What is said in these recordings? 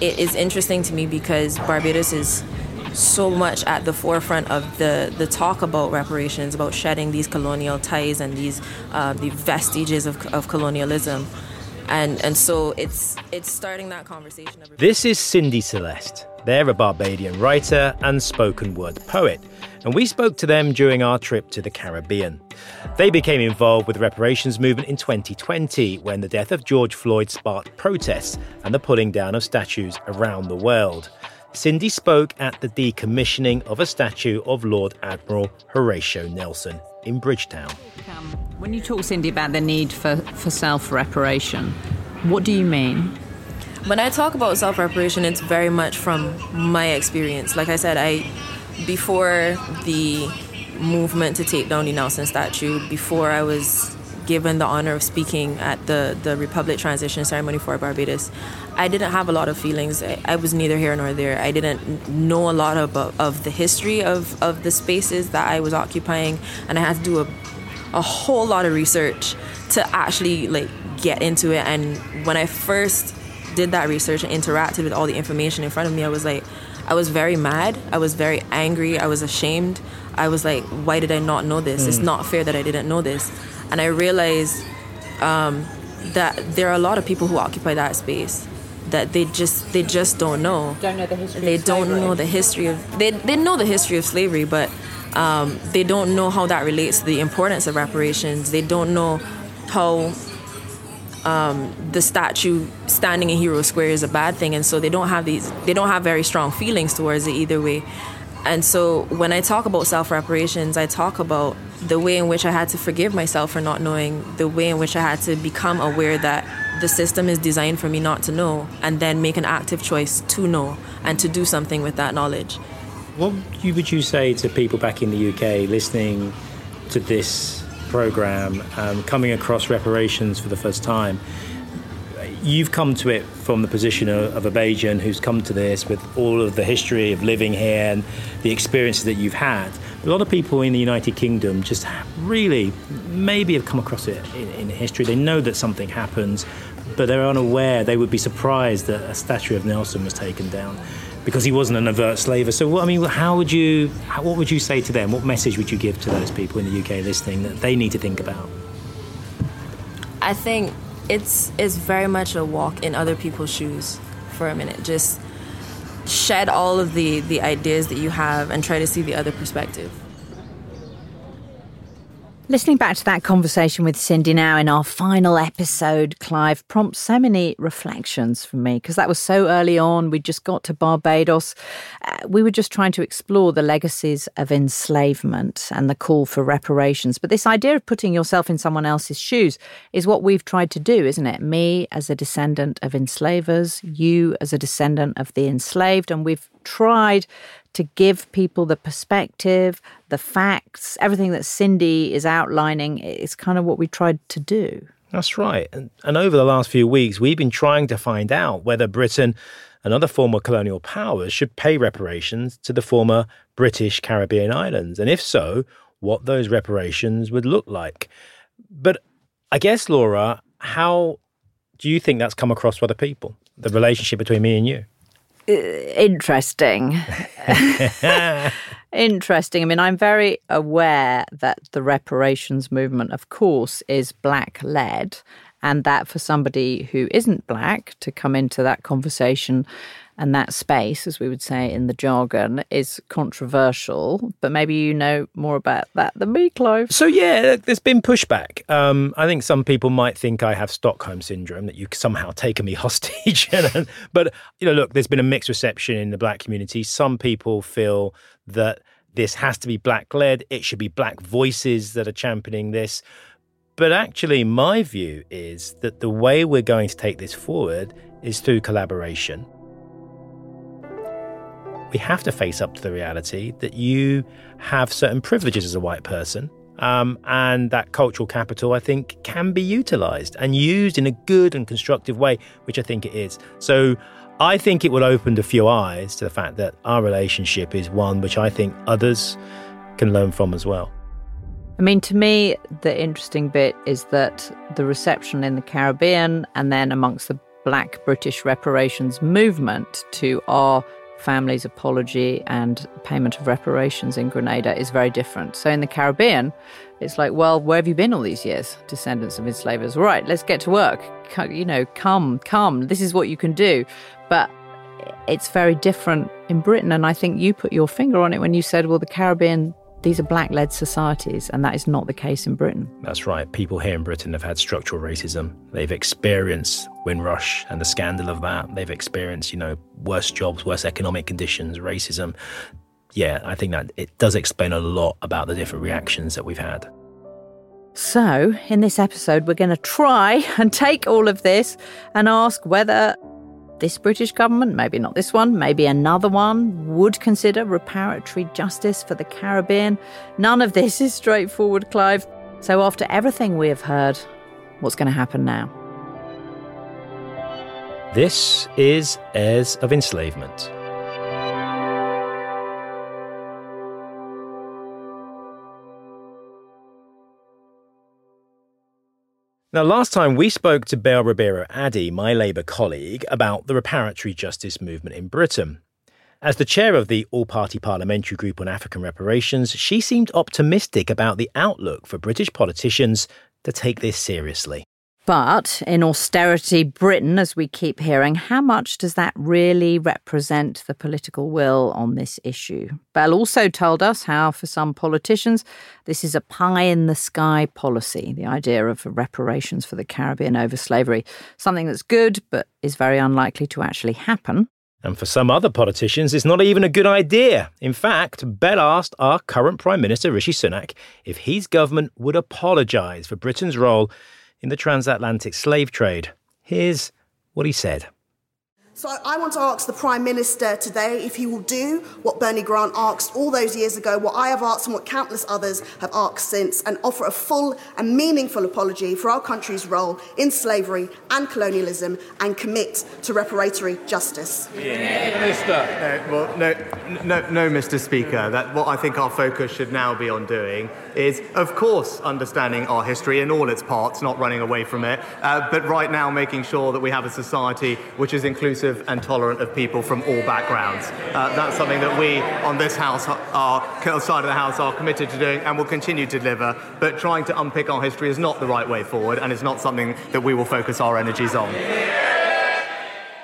It is interesting to me because Barbados is so much at the forefront of the, the talk about reparations, about shedding these colonial ties and these uh, the vestiges of, of colonialism. And, and so it's it's starting that conversation. This is Cindy Celeste. They're a Barbadian writer and spoken word poet, and we spoke to them during our trip to the Caribbean. They became involved with the reparations movement in 2020 when the death of George Floyd sparked protests and the pulling down of statues around the world. Cindy spoke at the decommissioning of a statue of Lord Admiral Horatio Nelson in Bridgetown. Um, when you talk, Cindy, about the need for, for self reparation, what do you mean? When I talk about self reparation, it's very much from my experience. Like I said, I before the movement to take down the Nelson statue, before I was given the honor of speaking at the, the Republic transition ceremony for Barbados, I didn't have a lot of feelings. I, I was neither here nor there. I didn't know a lot of, of the history of, of the spaces that I was occupying, and I had to do a, a whole lot of research to actually like get into it. And when I first did that research and interacted with all the information in front of me, I was like, I was very mad. I was very angry. I was ashamed. I was like, why did I not know this? Mm. It's not fair that I didn't know this and I realized um, that there are a lot of people who occupy that space that they just they just don't know. Don't know the history. They don't know the history of they they know the history of slavery, but um, they don't know how that relates to the importance of reparations. They don't know how um, the statue standing in Hero Square is a bad thing, and so they don't have these they don't have very strong feelings towards it either way. And so when I talk about self reparations, I talk about the way in which I had to forgive myself for not knowing, the way in which I had to become aware that the system is designed for me not to know, and then make an active choice to know and to do something with that knowledge. What would you say to people back in the UK listening to this program, um, coming across reparations for the first time? You've come to it from the position of, of a Bajan who's come to this with all of the history of living here and the experiences that you've had. A lot of people in the United Kingdom just really maybe have come across it in, in history. They know that something happens, but they're unaware. They would be surprised that a statue of Nelson was taken down because he wasn't an overt slaver. So, I mean, how would you, how, what would you say to them? What message would you give to those people in the UK listening that they need to think about? I think it's it's very much a walk in other people's shoes for a minute. Just shed all of the the ideas that you have and try to see the other perspective. Listening back to that conversation with Cindy now in our final episode, Clive, prompts so many reflections for me because that was so early on. We just got to Barbados. Uh, we were just trying to explore the legacies of enslavement and the call for reparations. But this idea of putting yourself in someone else's shoes is what we've tried to do, isn't it? Me as a descendant of enslavers, you as a descendant of the enslaved. And we've tried to give people the perspective, the facts, everything that Cindy is outlining is kind of what we tried to do. That's right. And, and over the last few weeks, we've been trying to find out whether Britain and other former colonial powers should pay reparations to the former British Caribbean islands. And if so, what those reparations would look like. But I guess, Laura, how do you think that's come across to other people, the relationship between me and you? Interesting. interesting. I mean, I'm very aware that the reparations movement, of course, is black led, and that for somebody who isn't black to come into that conversation and that space, as we would say in the jargon, is controversial. But maybe you know more about that than me, Clive. So yeah, there's been pushback. Um, I think some people might think I have Stockholm syndrome that you've somehow taken me hostage. but you know, look, there's been a mixed reception in the black community. Some people feel that this has to be black led, it should be black voices that are championing this. But actually, my view is that the way we're going to take this forward is through collaboration. We have to face up to the reality that you have certain privileges as a white person. Um, and that cultural capital, I think, can be utilized and used in a good and constructive way, which I think it is. So I think it would open a few eyes to the fact that our relationship is one which I think others can learn from as well. I mean, to me, the interesting bit is that the reception in the Caribbean and then amongst the Black British reparations movement to our family's apology and payment of reparations in Grenada is very different. So in the Caribbean, it's like, well, where have you been all these years, descendants of enslavers? Right, let's get to work. You know, come, come. This is what you can do. But it's very different in Britain. And I think you put your finger on it when you said, well, the Caribbean these are black led societies, and that is not the case in Britain. That's right. People here in Britain have had structural racism. They've experienced Windrush and the scandal of that. They've experienced, you know, worse jobs, worse economic conditions, racism. Yeah, I think that it does explain a lot about the different reactions that we've had. So, in this episode, we're going to try and take all of this and ask whether this British government, maybe not this one, maybe another one, would consider reparatory justice for the Caribbean. None of this is straightforward, Clive. So, after everything we have heard, what's going to happen now? This is Heirs of Enslavement. Now, last time we spoke to Bell Ribeiro Addy, my Labour colleague, about the reparatory justice movement in Britain. As the chair of the All Party Parliamentary Group on African Reparations, she seemed optimistic about the outlook for British politicians to take this seriously. But in austerity Britain, as we keep hearing, how much does that really represent the political will on this issue? Bell also told us how, for some politicians, this is a pie in the sky policy, the idea of reparations for the Caribbean over slavery, something that's good but is very unlikely to actually happen. And for some other politicians, it's not even a good idea. In fact, Bell asked our current Prime Minister, Rishi Sunak, if his government would apologise for Britain's role in the transatlantic slave trade. Here's what he said. So I want to ask the Prime Minister today if he will do what Bernie Grant asked all those years ago, what I have asked and what countless others have asked since, and offer a full and meaningful apology for our country's role in slavery and colonialism and commit to reparatory justice. Yeah. Minister. No, well, no, no, no, Mr. Speaker. That what I think our focus should now be on doing is, of course, understanding our history in all its parts, not running away from it, uh, but right now making sure that we have a society which is inclusive inclusive and tolerant of people from all backgrounds. Uh, that's something that we on this house, our side of the house, are committed to doing and will continue to deliver. But trying to unpick our history is not the right way forward, and it's not something that we will focus our energies on.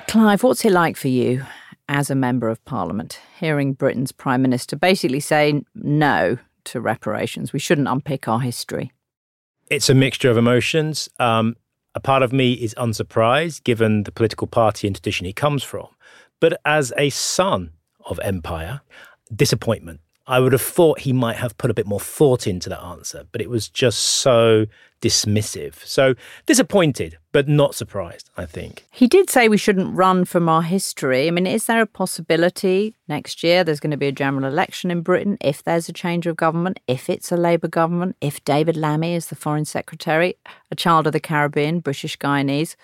Clive, what's it like for you as a member of Parliament, hearing Britain's Prime Minister basically say no to reparations? We shouldn't unpick our history. It's a mixture of emotions. Um, a part of me is unsurprised given the political party and tradition he comes from. But as a son of empire, disappointment. I would have thought he might have put a bit more thought into that answer, but it was just so dismissive. So disappointed, but not surprised, I think. He did say we shouldn't run from our history. I mean, is there a possibility next year there's going to be a general election in Britain if there's a change of government, if it's a Labour government, if David Lammy is the Foreign Secretary, a child of the Caribbean, British Guyanese?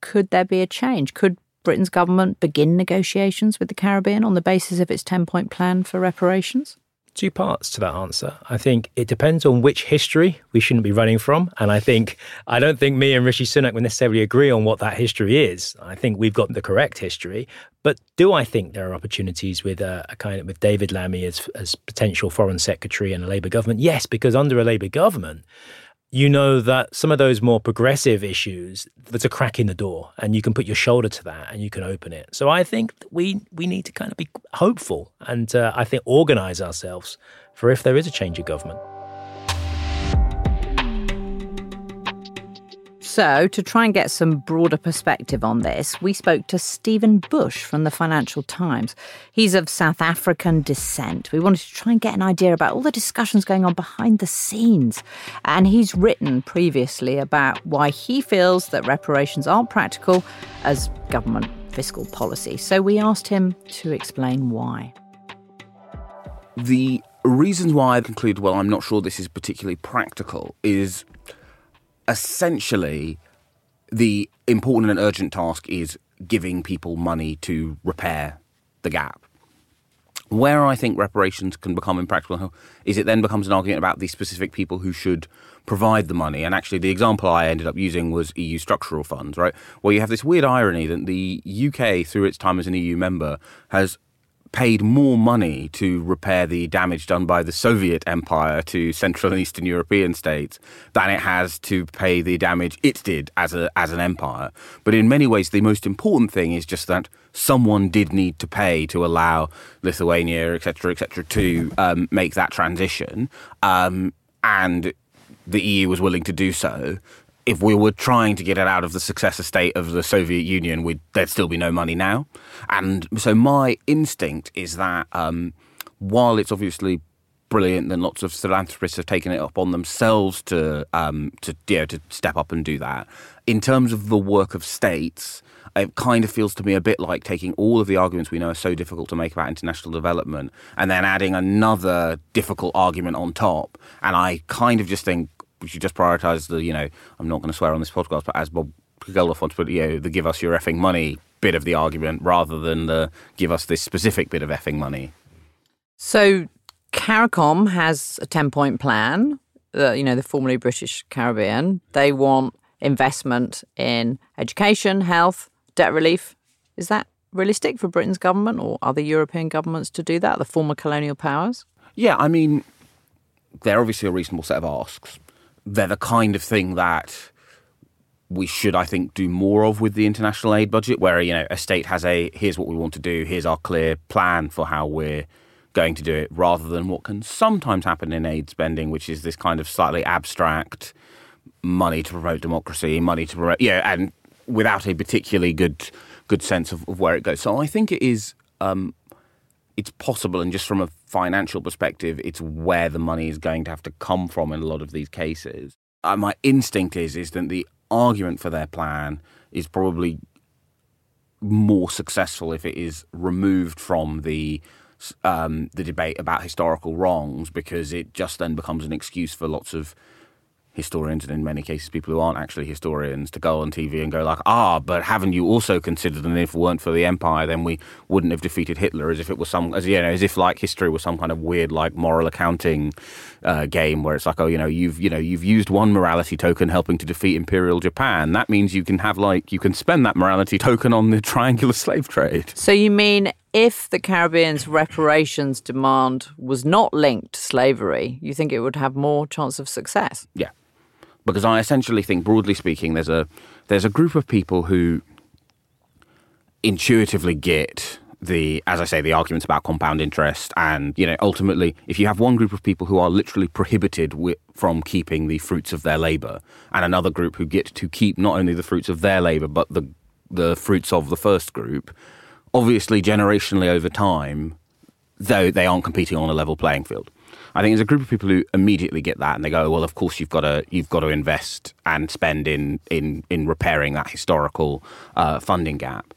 Could there be a change? Could Britain's government begin negotiations with the Caribbean on the basis of its 10 point plan for reparations? Two parts to that answer. I think it depends on which history we shouldn't be running from. And I think, I don't think me and Rishi Sunak would necessarily agree on what that history is. I think we've got the correct history. But do I think there are opportunities with a, a kind of with David Lammy as, as potential foreign secretary and a Labour government? Yes, because under a Labour government, you know that some of those more progressive issues, there's a crack in the door, and you can put your shoulder to that and you can open it. So I think we we need to kind of be hopeful and uh, I think organise ourselves for if there is a change of government. So, to try and get some broader perspective on this, we spoke to Stephen Bush from the Financial Times. He's of South African descent. We wanted to try and get an idea about all the discussions going on behind the scenes. And he's written previously about why he feels that reparations aren't practical as government fiscal policy. So, we asked him to explain why. The reasons why I conclude, well, I'm not sure this is particularly practical, is essentially the important and urgent task is giving people money to repair the gap. Where I think reparations can become impractical is it then becomes an argument about the specific people who should provide the money. And actually, the example I ended up using was EU structural funds, right? Where you have this weird irony that the UK, through its time as an EU member, has paid more money to repair the damage done by the Soviet Empire to Central and Eastern European states than it has to pay the damage it did as a as an empire. But in many ways, the most important thing is just that someone did need to pay to allow Lithuania, etc., etc., to um, make that transition, um, and the EU was willing to do so if we were trying to get it out of the successor state of the Soviet Union, we'd, there'd still be no money now. And so my instinct is that um, while it's obviously brilliant that lots of philanthropists have taken it up on themselves to um, to you know, to step up and do that, in terms of the work of states. It kind of feels to me a bit like taking all of the arguments we know are so difficult to make about international development and then adding another difficult argument on top. And I kind of just think we should just prioritise the, you know, I'm not going to swear on this podcast, but as Bob Geldof wants to put, you know, the give us your effing money bit of the argument rather than the give us this specific bit of effing money. So CARICOM has a 10 point plan, uh, you know, the formerly British Caribbean. They want investment in education, health, debt relief. Is that realistic for Britain's government or other European governments to do that, the former colonial powers? Yeah, I mean, they're obviously a reasonable set of asks they're the kind of thing that we should, I think, do more of with the international aid budget, where you know a state has a here's what we want to do, here's our clear plan for how we're going to do it, rather than what can sometimes happen in aid spending, which is this kind of slightly abstract money to promote democracy, money to promote, yeah, and without a particularly good good sense of, of where it goes. So I think it is um, it's possible, and just from a financial perspective, it's where the money is going to have to come from in a lot of these cases. Uh, my instinct is is that the argument for their plan is probably more successful if it is removed from the um, the debate about historical wrongs because it just then becomes an excuse for lots of historians and in many cases people who aren't actually historians to go on TV and go like, ah, but haven't you also considered that if it weren't for the empire, then we wouldn't have defeated Hitler, as if it was some, as you know, as if like history was some kind of weird like moral accounting uh, game where it's like, oh, you know, you've you know you've used one morality token helping to defeat Imperial Japan. That means you can have like you can spend that morality token on the triangular slave trade. So you mean if the Caribbean's reparations demand was not linked to slavery, you think it would have more chance of success? Yeah because I essentially think, broadly speaking, there's a there's a group of people who intuitively get the, as I say, the arguments about compound interest, and you know, ultimately, if you have one group of people who are literally prohibited with, from keeping the fruits of their labour, and another group who get to keep not only the fruits of their labour but the the fruits of the first group, obviously, generationally over time, though they aren't competing on a level playing field. I think there's a group of people who immediately get that and they go, well, of course you've got to you've got to invest and spend in in in repairing that historical uh, funding gap.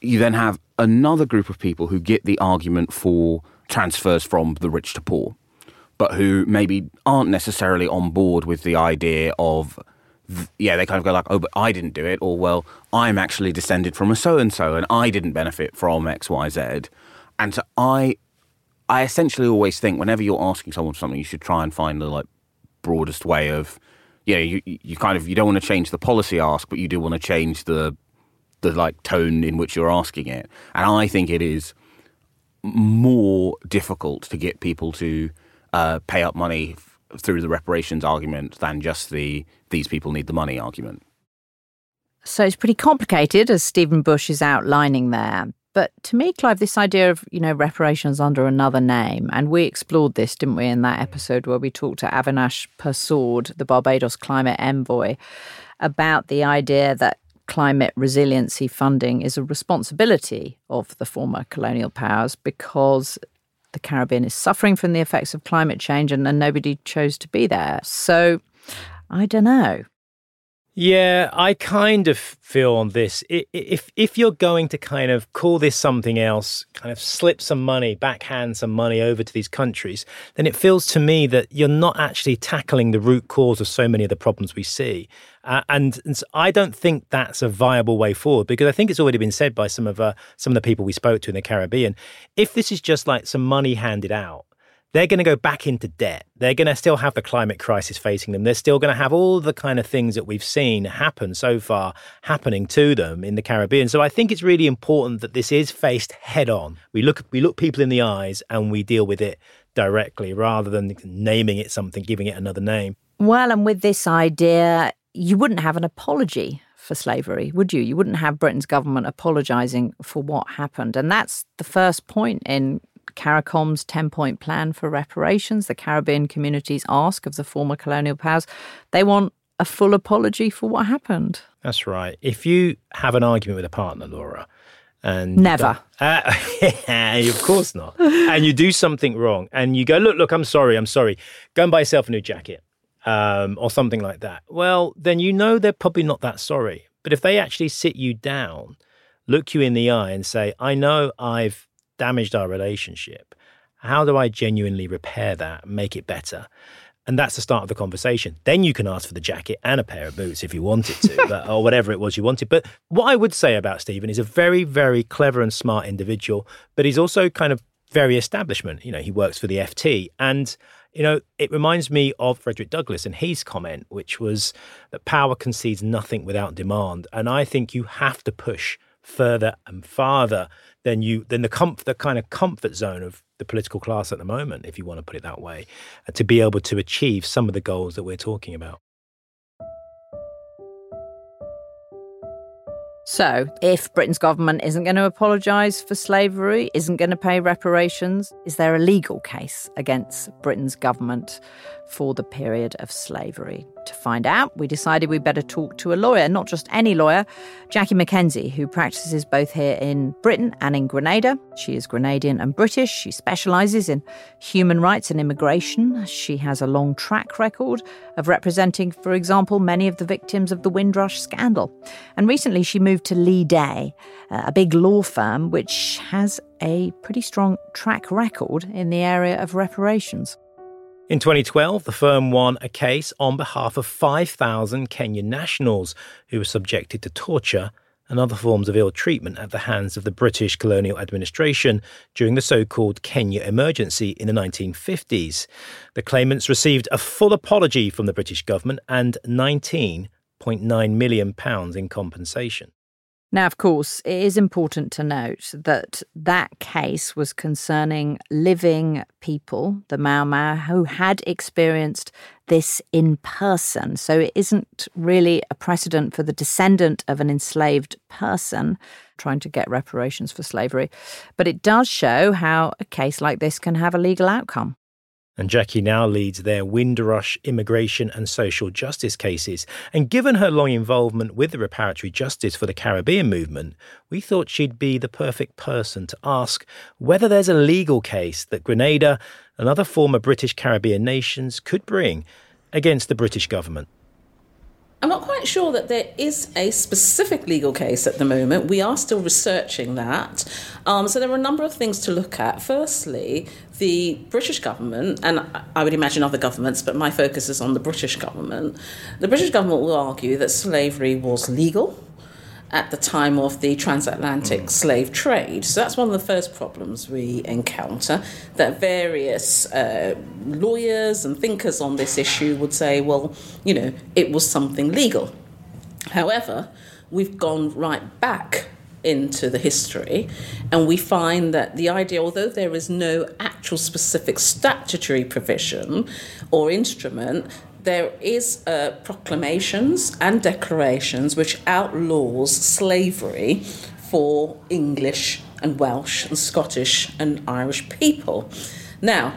You then have another group of people who get the argument for transfers from the rich to poor, but who maybe aren't necessarily on board with the idea of yeah, they kind of go like, oh, but I didn't do it, or well, I'm actually descended from a so and so, and I didn't benefit from X, Y, Z. And so I I essentially always think whenever you're asking someone something, you should try and find the like broadest way of, you know, you, you kind of you don't want to change the policy ask, but you do want to change the the like tone in which you're asking it. And I think it is more difficult to get people to uh, pay up money f- through the reparations argument than just the these people need the money argument. So it's pretty complicated, as Stephen Bush is outlining there. But to me, Clive, this idea of, you know, reparations under another name, and we explored this, didn't we, in that episode where we talked to Avinash Persaud, the Barbados climate envoy, about the idea that climate resiliency funding is a responsibility of the former colonial powers because the Caribbean is suffering from the effects of climate change and, and nobody chose to be there. So I don't know. Yeah, I kind of feel on this. If if you're going to kind of call this something else, kind of slip some money, backhand some money over to these countries, then it feels to me that you're not actually tackling the root cause of so many of the problems we see. Uh, and, and I don't think that's a viable way forward because I think it's already been said by some of uh, some of the people we spoke to in the Caribbean. If this is just like some money handed out they're going to go back into debt. They're going to still have the climate crisis facing them. They're still going to have all the kind of things that we've seen happen so far happening to them in the Caribbean. So I think it's really important that this is faced head on. We look we look people in the eyes and we deal with it directly rather than naming it something, giving it another name. Well, and with this idea, you wouldn't have an apology for slavery, would you? You wouldn't have Britain's government apologising for what happened. And that's the first point in CARICOM's 10 point plan for reparations the Caribbean communities ask of the former colonial powers. They want a full apology for what happened. That's right. If you have an argument with a partner, Laura, and never, uh, of course not, and you do something wrong, and you go, look, look, I'm sorry, I'm sorry, go and buy yourself a new jacket, um, or something like that. Well, then you know they're probably not that sorry. But if they actually sit you down, look you in the eye, and say, I know I've damaged our relationship. How do I genuinely repair that, make it better? And that's the start of the conversation. Then you can ask for the jacket and a pair of boots if you wanted to, but, or whatever it was you wanted. But what I would say about Stephen is a very, very clever and smart individual, but he's also kind of very establishment. You know, he works for the FT. And, you know, it reminds me of Frederick Douglass and his comment, which was that power concedes nothing without demand. And I think you have to push further and farther than you than the comfort the kind of comfort zone of the political class at the moment, if you want to put it that way, to be able to achieve some of the goals that we're talking about. So, if Britain's government isn't going to apologise for slavery, isn't going to pay reparations, is there a legal case against Britain's government for the period of slavery? To find out, we decided we'd better talk to a lawyer, not just any lawyer, Jackie McKenzie, who practices both here in Britain and in Grenada. She is Grenadian and British. She specialises in human rights and immigration. She has a long track record of representing, for example, many of the victims of the Windrush scandal. And recently she moved to Leigh Day, uh, a big law firm which has a pretty strong track record in the area of reparations. In 2012, the firm won a case on behalf of 5,000 Kenyan nationals who were subjected to torture and other forms of ill treatment at the hands of the British colonial administration during the so called Kenya emergency in the 1950s. The claimants received a full apology from the British government and £19.9 million in compensation. Now, of course, it is important to note that that case was concerning living people, the Mau Mau, who had experienced this in person. So it isn't really a precedent for the descendant of an enslaved person trying to get reparations for slavery. But it does show how a case like this can have a legal outcome and Jackie now leads their Windrush immigration and social justice cases. And given her long involvement with the reparatory justice for the Caribbean movement, we thought she'd be the perfect person to ask whether there's a legal case that Grenada and other former British Caribbean nations could bring against the British government. I'm not quite sure that there is a specific legal case at the moment. We are still researching that. Um, so there are a number of things to look at. Firstly, the British government, and I would imagine other governments, but my focus is on the British government. The British government will argue that slavery was legal at the time of the transatlantic mm. slave trade. So that's one of the first problems we encounter. That various uh, lawyers and thinkers on this issue would say, well, you know, it was something legal. However, we've gone right back into the history and we find that the idea although there is no actual specific statutory provision or instrument there is uh, proclamations and declarations which outlaws slavery for English and Welsh and Scottish and Irish people. Now,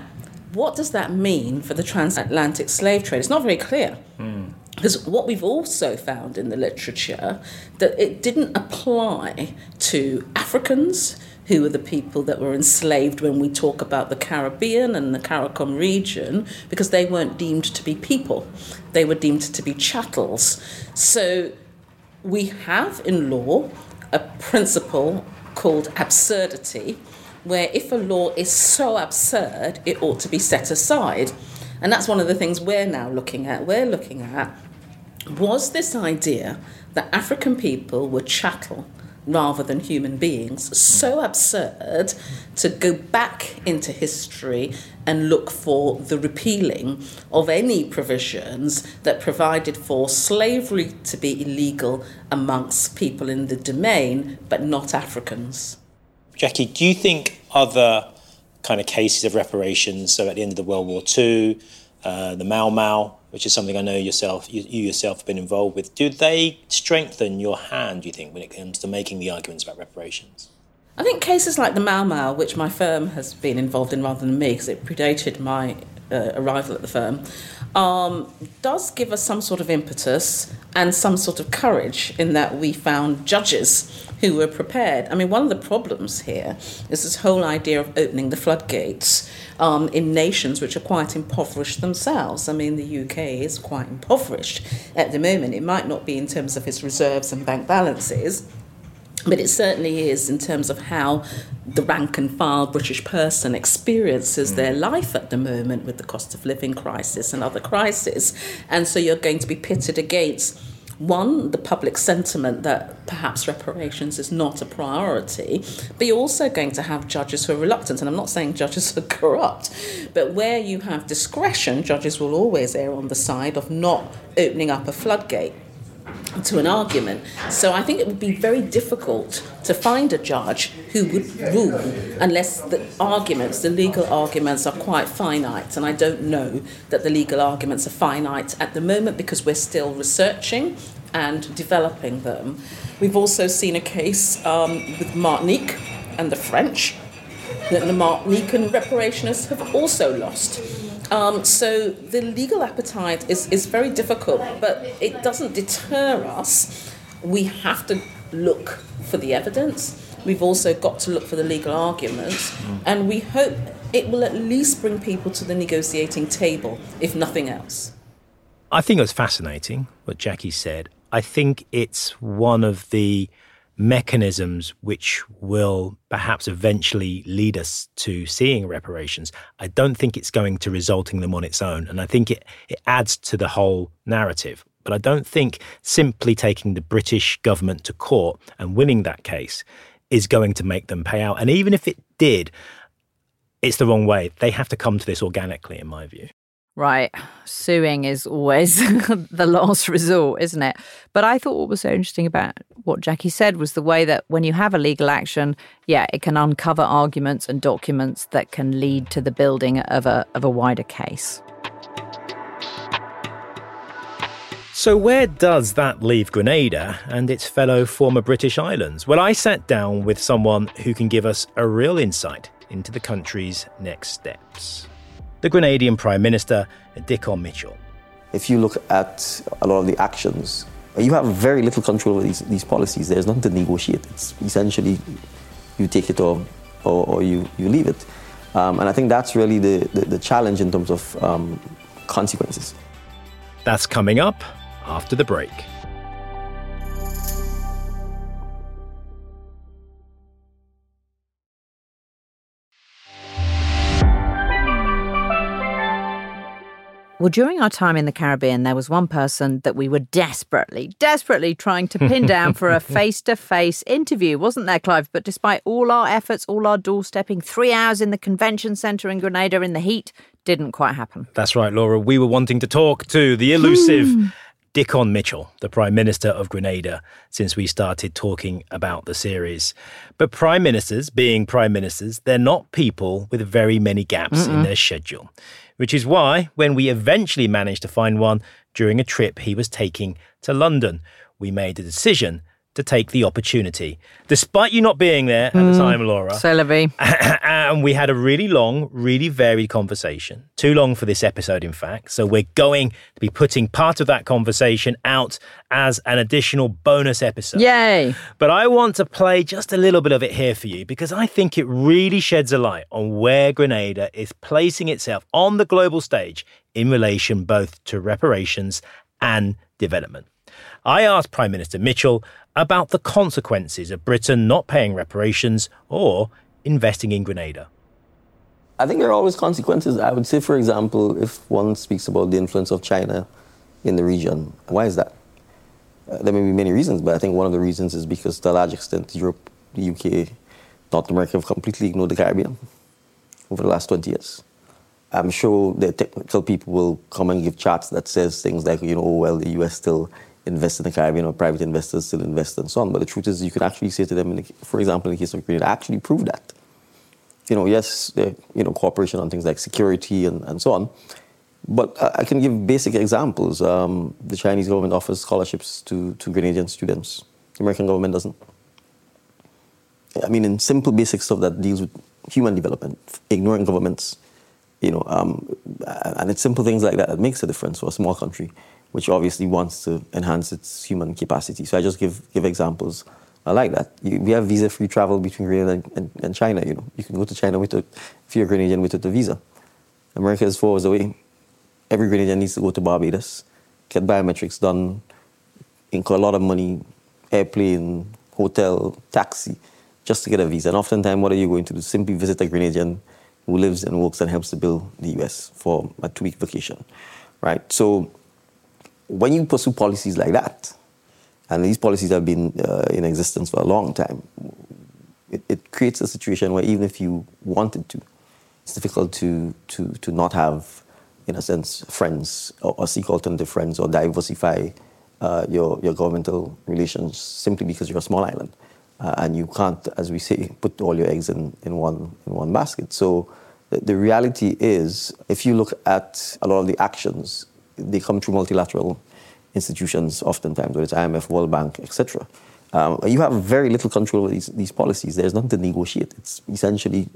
what does that mean for the transatlantic slave trade? It's not very clear. Mm. Because what we've also found in the literature that it didn't apply to Africans, who were the people that were enslaved when we talk about the Caribbean and the CARICOM region, because they weren't deemed to be people. They were deemed to be chattels. So we have in law a principle called absurdity, where if a law is so absurd, it ought to be set aside. And that's one of the things we're now looking at. We're looking at was this idea that African people were chattel rather than human beings so absurd to go back into history and look for the repealing of any provisions that provided for slavery to be illegal amongst people in the domain but not Africans. Jackie, do you think other kind of cases of reparations, so at the end of the World War II, uh, the Mau Mau, which is something I know yourself, you, you, yourself have been involved with. Do they strengthen your hand, do you think, when it comes to making the arguments about reparations? I think cases like the Mau Mau, which my firm has been involved in rather than me, because it predated my uh, arrival at the firm, um, does give us some sort of impetus and some sort of courage in that we found judges who were prepared. I mean, one of the problems here is this whole idea of opening the floodgates um, in nations which are quite impoverished themselves. I mean, the UK is quite impoverished at the moment. It might not be in terms of its reserves and bank balances. But it certainly is in terms of how the rank and file British person experiences mm. their life at the moment with the cost of living crisis and other crises. And so you're going to be pitted against one, the public sentiment that perhaps reparations is not a priority, but you're also going to have judges who are reluctant. And I'm not saying judges are corrupt, but where you have discretion, judges will always err on the side of not opening up a floodgate to an argument. So I think it would be very difficult to find a judge who would rule unless the arguments, the legal arguments, are quite finite. And I don't know that the legal arguments are finite at the moment because we're still researching and developing them. We've also seen a case um, with Martinique and the French that the Martinican reparationists have also lost. Um, so the legal appetite is, is very difficult, but it doesn't deter us. We have to look for the evidence. We've also got to look for the legal arguments, mm. and we hope it will at least bring people to the negotiating table, if nothing else. I think it was fascinating what Jackie said. I think it's one of the mechanisms which will perhaps eventually lead us to seeing reparations. I don't think it's going to result in them on its own. And I think it, it adds to the whole narrative. But I don't think simply taking the British government to court and winning that case is going to make them pay out. And even if it did, it's the wrong way. They have to come to this organically, in my view. Right. Suing is always the last resort, isn't it? But I thought what was so interesting about what Jackie said was the way that when you have a legal action, yeah, it can uncover arguments and documents that can lead to the building of a, of a wider case. So, where does that leave Grenada and its fellow former British islands? Well, I sat down with someone who can give us a real insight into the country's next steps the Grenadian Prime Minister, Dickon Mitchell. If you look at a lot of the actions, you have very little control over these, these policies. There's nothing to negotiate. It's essentially you take it or, or, or you, you leave it. Um, and I think that's really the, the, the challenge in terms of um, consequences. That's coming up after the break. Well, during our time in the Caribbean, there was one person that we were desperately, desperately trying to pin down for a face to face interview, wasn't there, Clive? But despite all our efforts, all our doorstepping, three hours in the convention centre in Grenada in the heat, didn't quite happen. That's right, Laura. We were wanting to talk to the elusive. Hmm. Dickon Mitchell, the Prime Minister of Grenada, since we started talking about the series. But Prime Ministers, being Prime Ministers, they're not people with very many gaps Mm-mm. in their schedule which is why, when we eventually managed to find one during a trip he was taking to London, we made a decision to take the opportunity. Despite you not being there at the Mm. time, Laura. So, Levy. and we had a really long, really varied conversation. Too long for this episode, in fact. So we're going to be putting part of that conversation out as an additional bonus episode. Yay. But I want to play just a little bit of it here for you because I think it really sheds a light on where Grenada is placing itself on the global stage in relation both to reparations and development. I asked Prime Minister Mitchell about the consequences of Britain not paying reparations or investing in Grenada. I think there are always consequences. I would say, for example, if one speaks about the influence of China in the region, why is that? Uh, there may be many reasons, but I think one of the reasons is because, to a large extent, Europe, the UK, North America have completely ignored the Caribbean over the last 20 years. I'm sure the technical people will come and give charts that says things like, you know, oh, well, the US still invests in the Caribbean or private investors still invest and so on. But the truth is, you can actually say to them, the, for example, in the case of Grenada, actually prove that you know, yes, the, you know, cooperation on things like security and, and so on. But I, I can give basic examples. Um, the Chinese government offers scholarships to, to Grenadian students. The American government doesn't. I mean, in simple basic stuff that deals with human development, ignoring governments, you know, um, and it's simple things like that that makes a difference for a small country, which obviously wants to enhance its human capacity. So I just give, give examples I like that. We have visa-free travel between Grenada and, and, and, China. You know, you can go to China with a, if you're a Grenadian without a visa. America is four hours away. Every Grenadian needs to go to Barbados, get biometrics done, incur a lot of money, airplane, hotel, taxi, just to get a visa. And oftentimes, what are you going to do? Simply visit a Grenadian who lives and works and helps to build the U.S. for a two-week vacation, right? So, when you pursue policies like that, and these policies have been uh, in existence for a long time, it, it, creates a situation where even if you wanted to, it's difficult to, to, to not have, in a sense, friends or, or seek alternative friends or diversify uh, your, your governmental relations simply because you're a small island. Uh, and you can't, as we say, put all your eggs in, in, one, in one basket. So the, the reality is, if you look at a lot of the actions, they come through multilateral institutions, oftentimes, whether it's IMF, World Bank, etc. Um, you have very little control over these, these policies. There's nothing to negotiate. It's essentially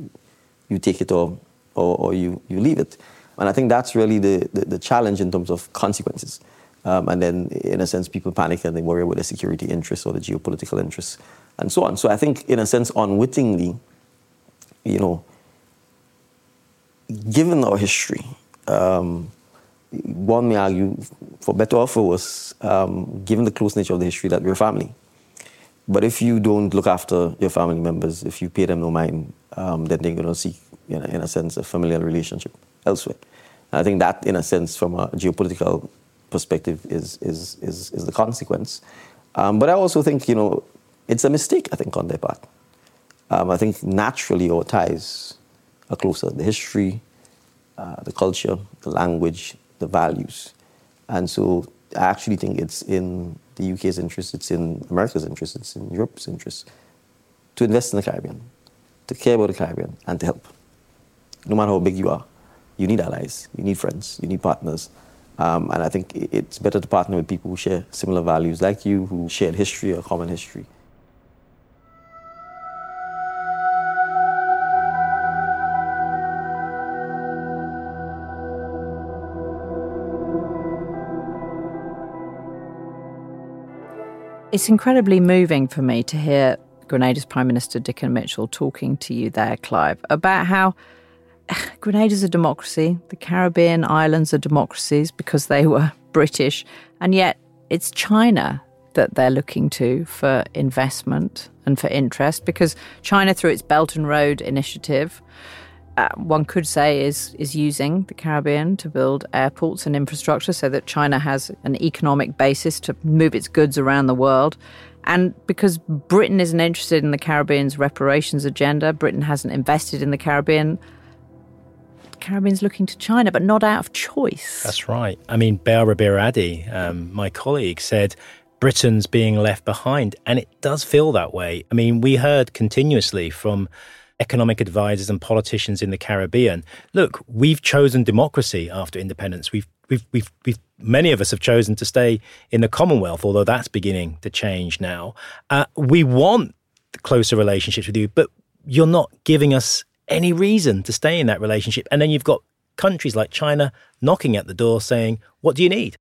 you take it or, or, or you, you leave it. And I think that's really the, the, the challenge in terms of consequences. Um, and then, in a sense, people panic and they worry about their security interests or the geopolitical interests and so on. So I think, in a sense, unwittingly, you know, given our history, um, one may argue, for better or for worse, um, given the close nature of the history, that we're family. But if you don't look after your family members, if you pay them no mind, um, then they're going to seek, you know, in a sense, a familial relationship elsewhere. And I think that, in a sense, from a geopolitical perspective, is, is, is, is the consequence. Um, but I also think, you know, it's a mistake, I think, on their part. Um, I think naturally our ties are closer. The history, uh, the culture, the language, the values. And so I actually think it's in the UK's interest, it's in America's interest, it's in Europe's interest to invest in the Caribbean, to care about the Caribbean, and to help. No matter how big you are, you need allies, you need friends, you need partners. Um, and I think it's better to partner with people who share similar values like you, who shared history or common history. It's incredibly moving for me to hear Grenada's Prime Minister Dickon Mitchell talking to you there, Clive, about how Grenada's a democracy, the Caribbean islands are democracies because they were British, and yet it's China that they're looking to for investment and for interest because China, through its Belt and Road initiative, uh, one could say is is using the Caribbean to build airports and infrastructure so that China has an economic basis to move its goods around the world. And because Britain isn't interested in the Caribbean's reparations agenda, Britain hasn't invested in the Caribbean. The Caribbean's looking to China, but not out of choice. That's right. I mean, Bell Ribeiro-Addy, um, my colleague, said Britain's being left behind, and it does feel that way. I mean, we heard continuously from economic advisors and politicians in the Caribbean. Look, we've chosen democracy after independence. We've we've, we've, we've, many of us have chosen to stay in the Commonwealth, although that's beginning to change now. Uh, we want closer relationships with you, but you're not giving us any reason to stay in that relationship. And then you've got countries like China knocking at the door saying, What do you need?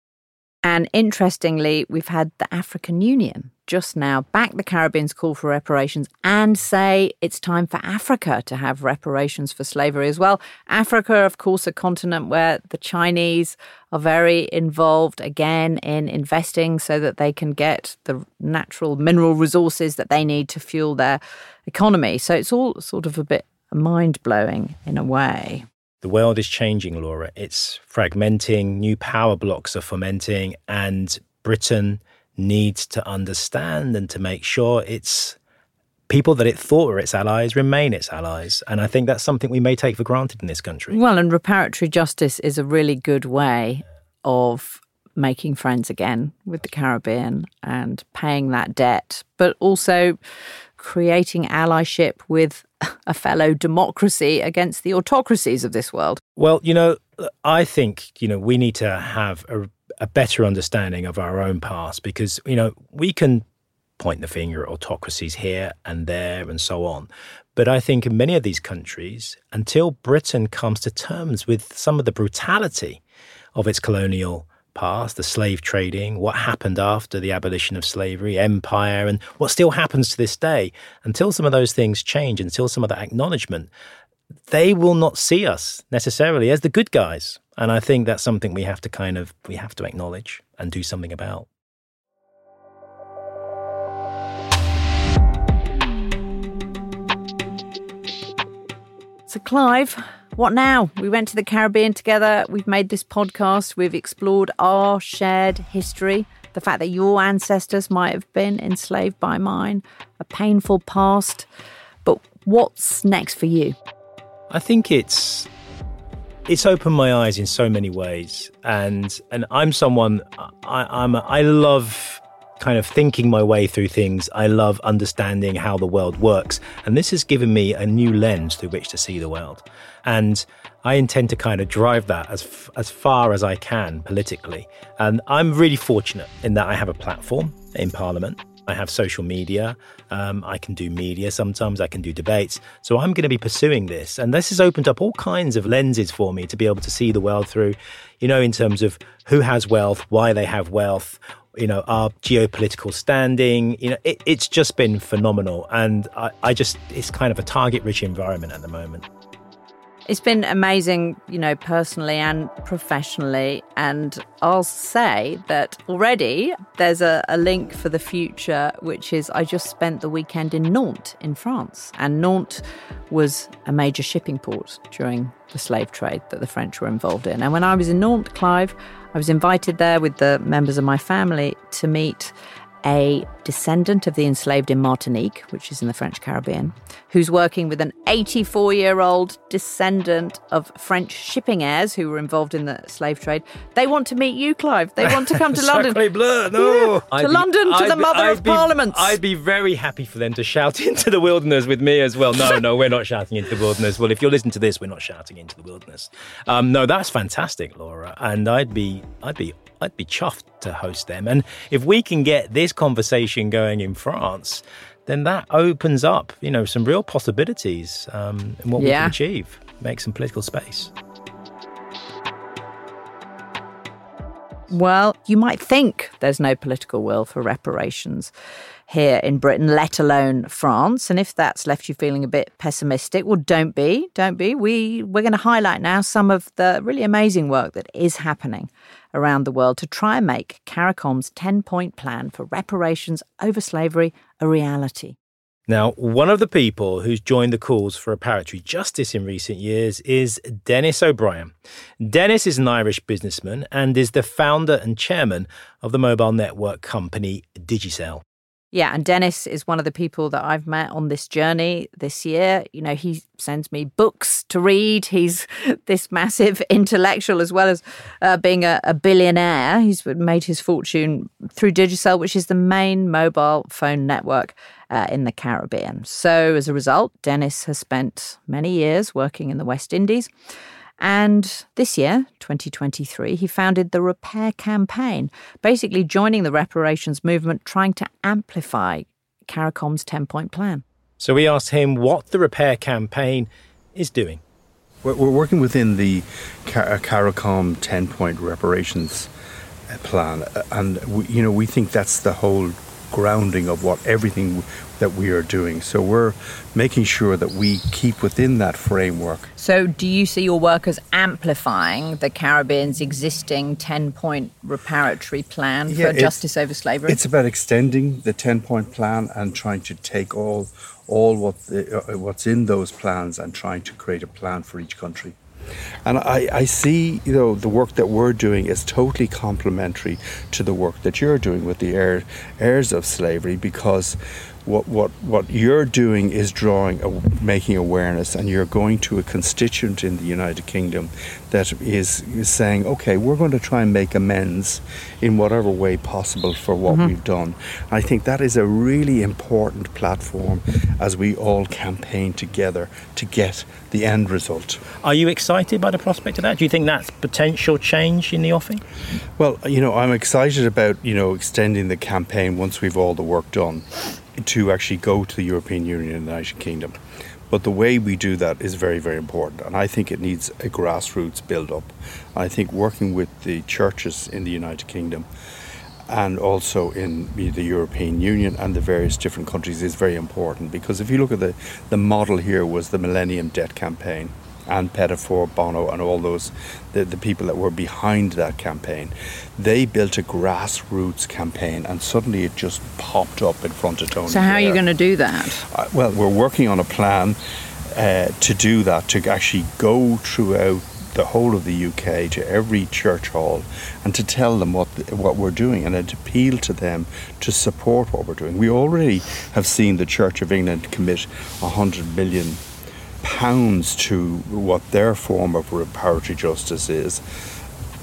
And interestingly, we've had the African Union just now back the Caribbean's call for reparations and say it's time for Africa to have reparations for slavery as well. Africa, of course, a continent where the Chinese are very involved again in investing so that they can get the natural mineral resources that they need to fuel their economy. So it's all sort of a bit mind blowing in a way. The world is changing, Laura. It's fragmenting, new power blocks are fomenting, and Britain needs to understand and to make sure its people that it thought were its allies remain its allies. And I think that's something we may take for granted in this country. Well, and reparatory justice is a really good way of making friends again with the Caribbean and paying that debt, but also creating allyship with a fellow democracy against the autocracies of this world? Well, you know, I think, you know, we need to have a, a better understanding of our own past because, you know, we can point the finger at autocracies here and there and so on. But I think in many of these countries, until Britain comes to terms with some of the brutality of its colonial past, the slave trading, what happened after the abolition of slavery, empire, and what still happens to this day, until some of those things change, until some of that acknowledgement, they will not see us necessarily as the good guys. And I think that's something we have to kind of we have to acknowledge and do something about. So, Clive, what now? We went to the Caribbean together. We've made this podcast. We've explored our shared history, the fact that your ancestors might have been enslaved by mine, a painful past. But what's next for you? I think it's it's opened my eyes in so many ways, and and I'm someone I, I'm I love kind of thinking my way through things. I love understanding how the world works. And this has given me a new lens through which to see the world. And I intend to kind of drive that as, f- as far as I can politically. And I'm really fortunate in that I have a platform in Parliament. I have social media. Um, I can do media sometimes. I can do debates. So I'm going to be pursuing this. And this has opened up all kinds of lenses for me to be able to see the world through, you know, in terms of who has wealth, why they have wealth, you know, our geopolitical standing. You know, it, it's just been phenomenal. And I, I just, it's kind of a target rich environment at the moment. It's been amazing, you know, personally and professionally. And I'll say that already there's a, a, link for the future, which is I just spent the weekend in Nantes in France. And Nantes was a major shipping port during the slave trade that the French were involved in. And when I was in Nantes, Clive, I was invited there with the members of my family to meet a descendant of the enslaved in Martinique, which is in the French Caribbean, who's working with an 84 year old descendant of French shipping heirs who were involved in the slave trade. They want to meet you, Clive. They want to come to London. Bleu, no. Yeah, to London, to I'd the be, mother I'd of be, parliaments. I'd be very happy for them to shout into the wilderness with me as well. No, no, we're not shouting into the wilderness. Well, if you're listening to this, we're not shouting into the wilderness. Um, no, that's fantastic, Laura. And I'd be, I'd be I'd be chuffed to host them. And if we can get this conversation going in France, then that opens up, you know, some real possibilities um, in what yeah. we can achieve, make some political space. Well, you might think there's no political will for reparations here in Britain, let alone France. And if that's left you feeling a bit pessimistic, well, don't be, don't be. We we're going to highlight now some of the really amazing work that is happening around the world to try and make CARICOM's 10 point plan for reparations over slavery a reality. Now, one of the people who's joined the calls for reparatory justice in recent years is Denis O'Brien. Denis is an Irish businessman and is the founder and chairman of the mobile network company Digicel. Yeah, and Denis is one of the people that I've met on this journey this year. You know, he sends me books to read. He's this massive intellectual as well as uh, being a, a, billionaire. He's made his fortune through Digicel, which is the main mobile phone network uh, in the Caribbean. So, as a result, Denis has spent many years working in the West Indies And this year, 2023, he founded the Repair Campaign, basically joining the reparations movement, trying to amplify CARICOM's 10 point plan. So we asked him what the Repair Campaign is doing. We're, working within the CARICOM 10 point reparations uh, plan, uh, and we, you know we think that's the whole grounding of what everything that we are doing. So we're making sure that we keep within that framework. So, do you see your work as amplifying the Caribbean's existing 10 point reparatory plan yeah, for justice over slavery? It's about extending the 10 point plan and trying to take all, all what the, uh, what's in those plans and trying to create a plan for each country. And I, I see, you know, the work that we're doing is totally complementary to the work that you're doing with the heir, heirs of slavery because what, what, what you're doing is drawing, making awareness, and you're going to a constituent in the United Kingdom that is, is saying, okay, we're going to try and make amends in whatever way possible for what mm-hmm. we've done. I think that is a really important platform as we all campaign together to get the end result. Are you excited by the prospect of that? Do you think that's potential change in the offing? Well, you know, I'm excited about, you know, extending the campaign once we've all the work done to actually go to the European Union and the United Kingdom. But the way we do that is very, very important. And I think it needs a grassroots build up. I think working with the churches in the United Kingdom and also in the European Union and the various different countries is very important because if you look at the, the model here was the Millennium Debt Campaign Ann Pettifor, Bono, and all those, the, the people that were behind that campaign, they built a grassroots campaign and suddenly it just popped up in front of Tony. So, how Blair. are you going to do that? Uh, well, we're working on a plan uh, to do that, to actually go throughout the whole of the UK to every church hall and to tell them what the, what we're doing and to appeal to them to support what we're doing. We already have seen the Church of England commit 100 million pounds to what their form of reparatory justice is.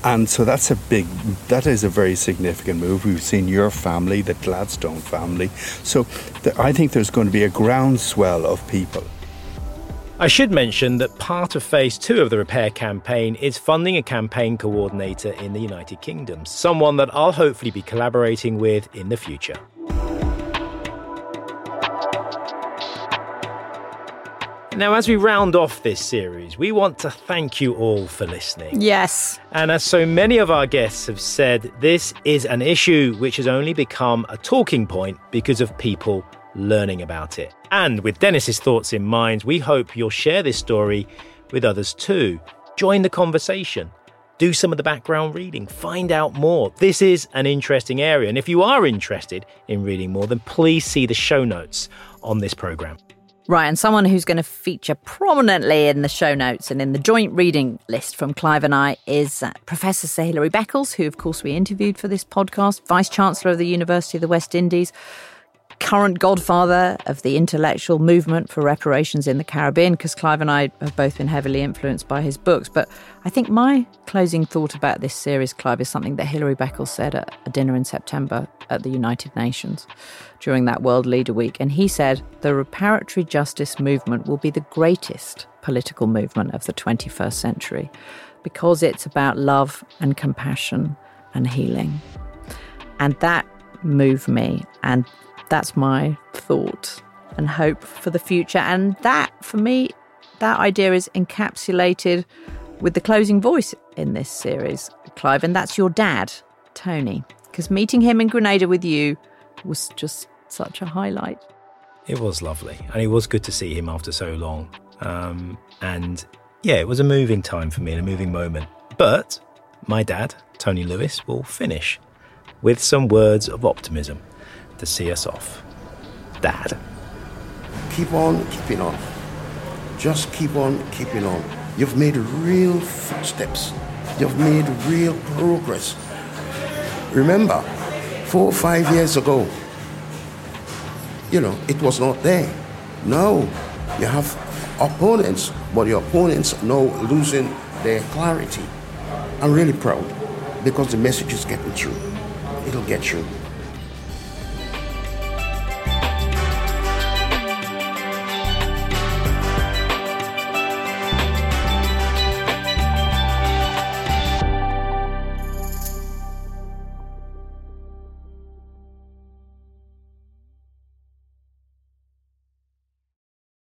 And so that's a big, that is a very significant move. We've seen your family, the Gladstone family. So the, I think there's going to be a groundswell of people. I should mention that part of phase two of the repair campaign is funding a campaign coordinator in the United Kingdom, someone that I'll hopefully be collaborating with in the future. Now, as we round off this series, we want to thank you all for listening. Yes. And as so many of our guests have said, this is an issue which has only become a talking point because of people learning about it. And with Denis's thoughts in mind, we hope you'll share this story with others too. Join the conversation. Do some of the background reading, find out more. This is an interesting area. And if you are interested in reading more, then please see the show notes on this program. Right, and someone who's going to feature prominently in the show notes and in the joint reading list from Clive and I is uh, Professor Sir Hilary Beckles, who, of course, we interviewed for this podcast, Vice Chancellor of the University of the West Indies, current godfather of the intellectual movement for reparations in the Caribbean, because Clive and I have both been heavily influenced by his books. But I think my closing thought about this series, Clive, is something that Hilary Beckles said at a dinner in September at the United Nations during that World Leader Week. And he said the reparatory justice movement will be the greatest political movement of the 21st century because it's about love and compassion and healing. And that moved me. And that's my thought and hope for the future. And that, for me, that idea is encapsulated with the closing voice in this series, Clive, and that's your dad, Tony. Because meeting him in Grenada with you was just such a highlight. It was lovely, and it was good to see him after so long. Um, and yeah, it was a moving time for me and a moving moment. But my dad, Tony Lewis, will finish with some words of optimism to see us off. Dad. Keep on keeping on. Just keep on keeping on. You've made real footsteps. You've made real progress. Remember, four or five years ago, you know, it was not there. Now you have opponents, but your opponents now losing their clarity. I'm really proud because the message is getting through. It'll get through.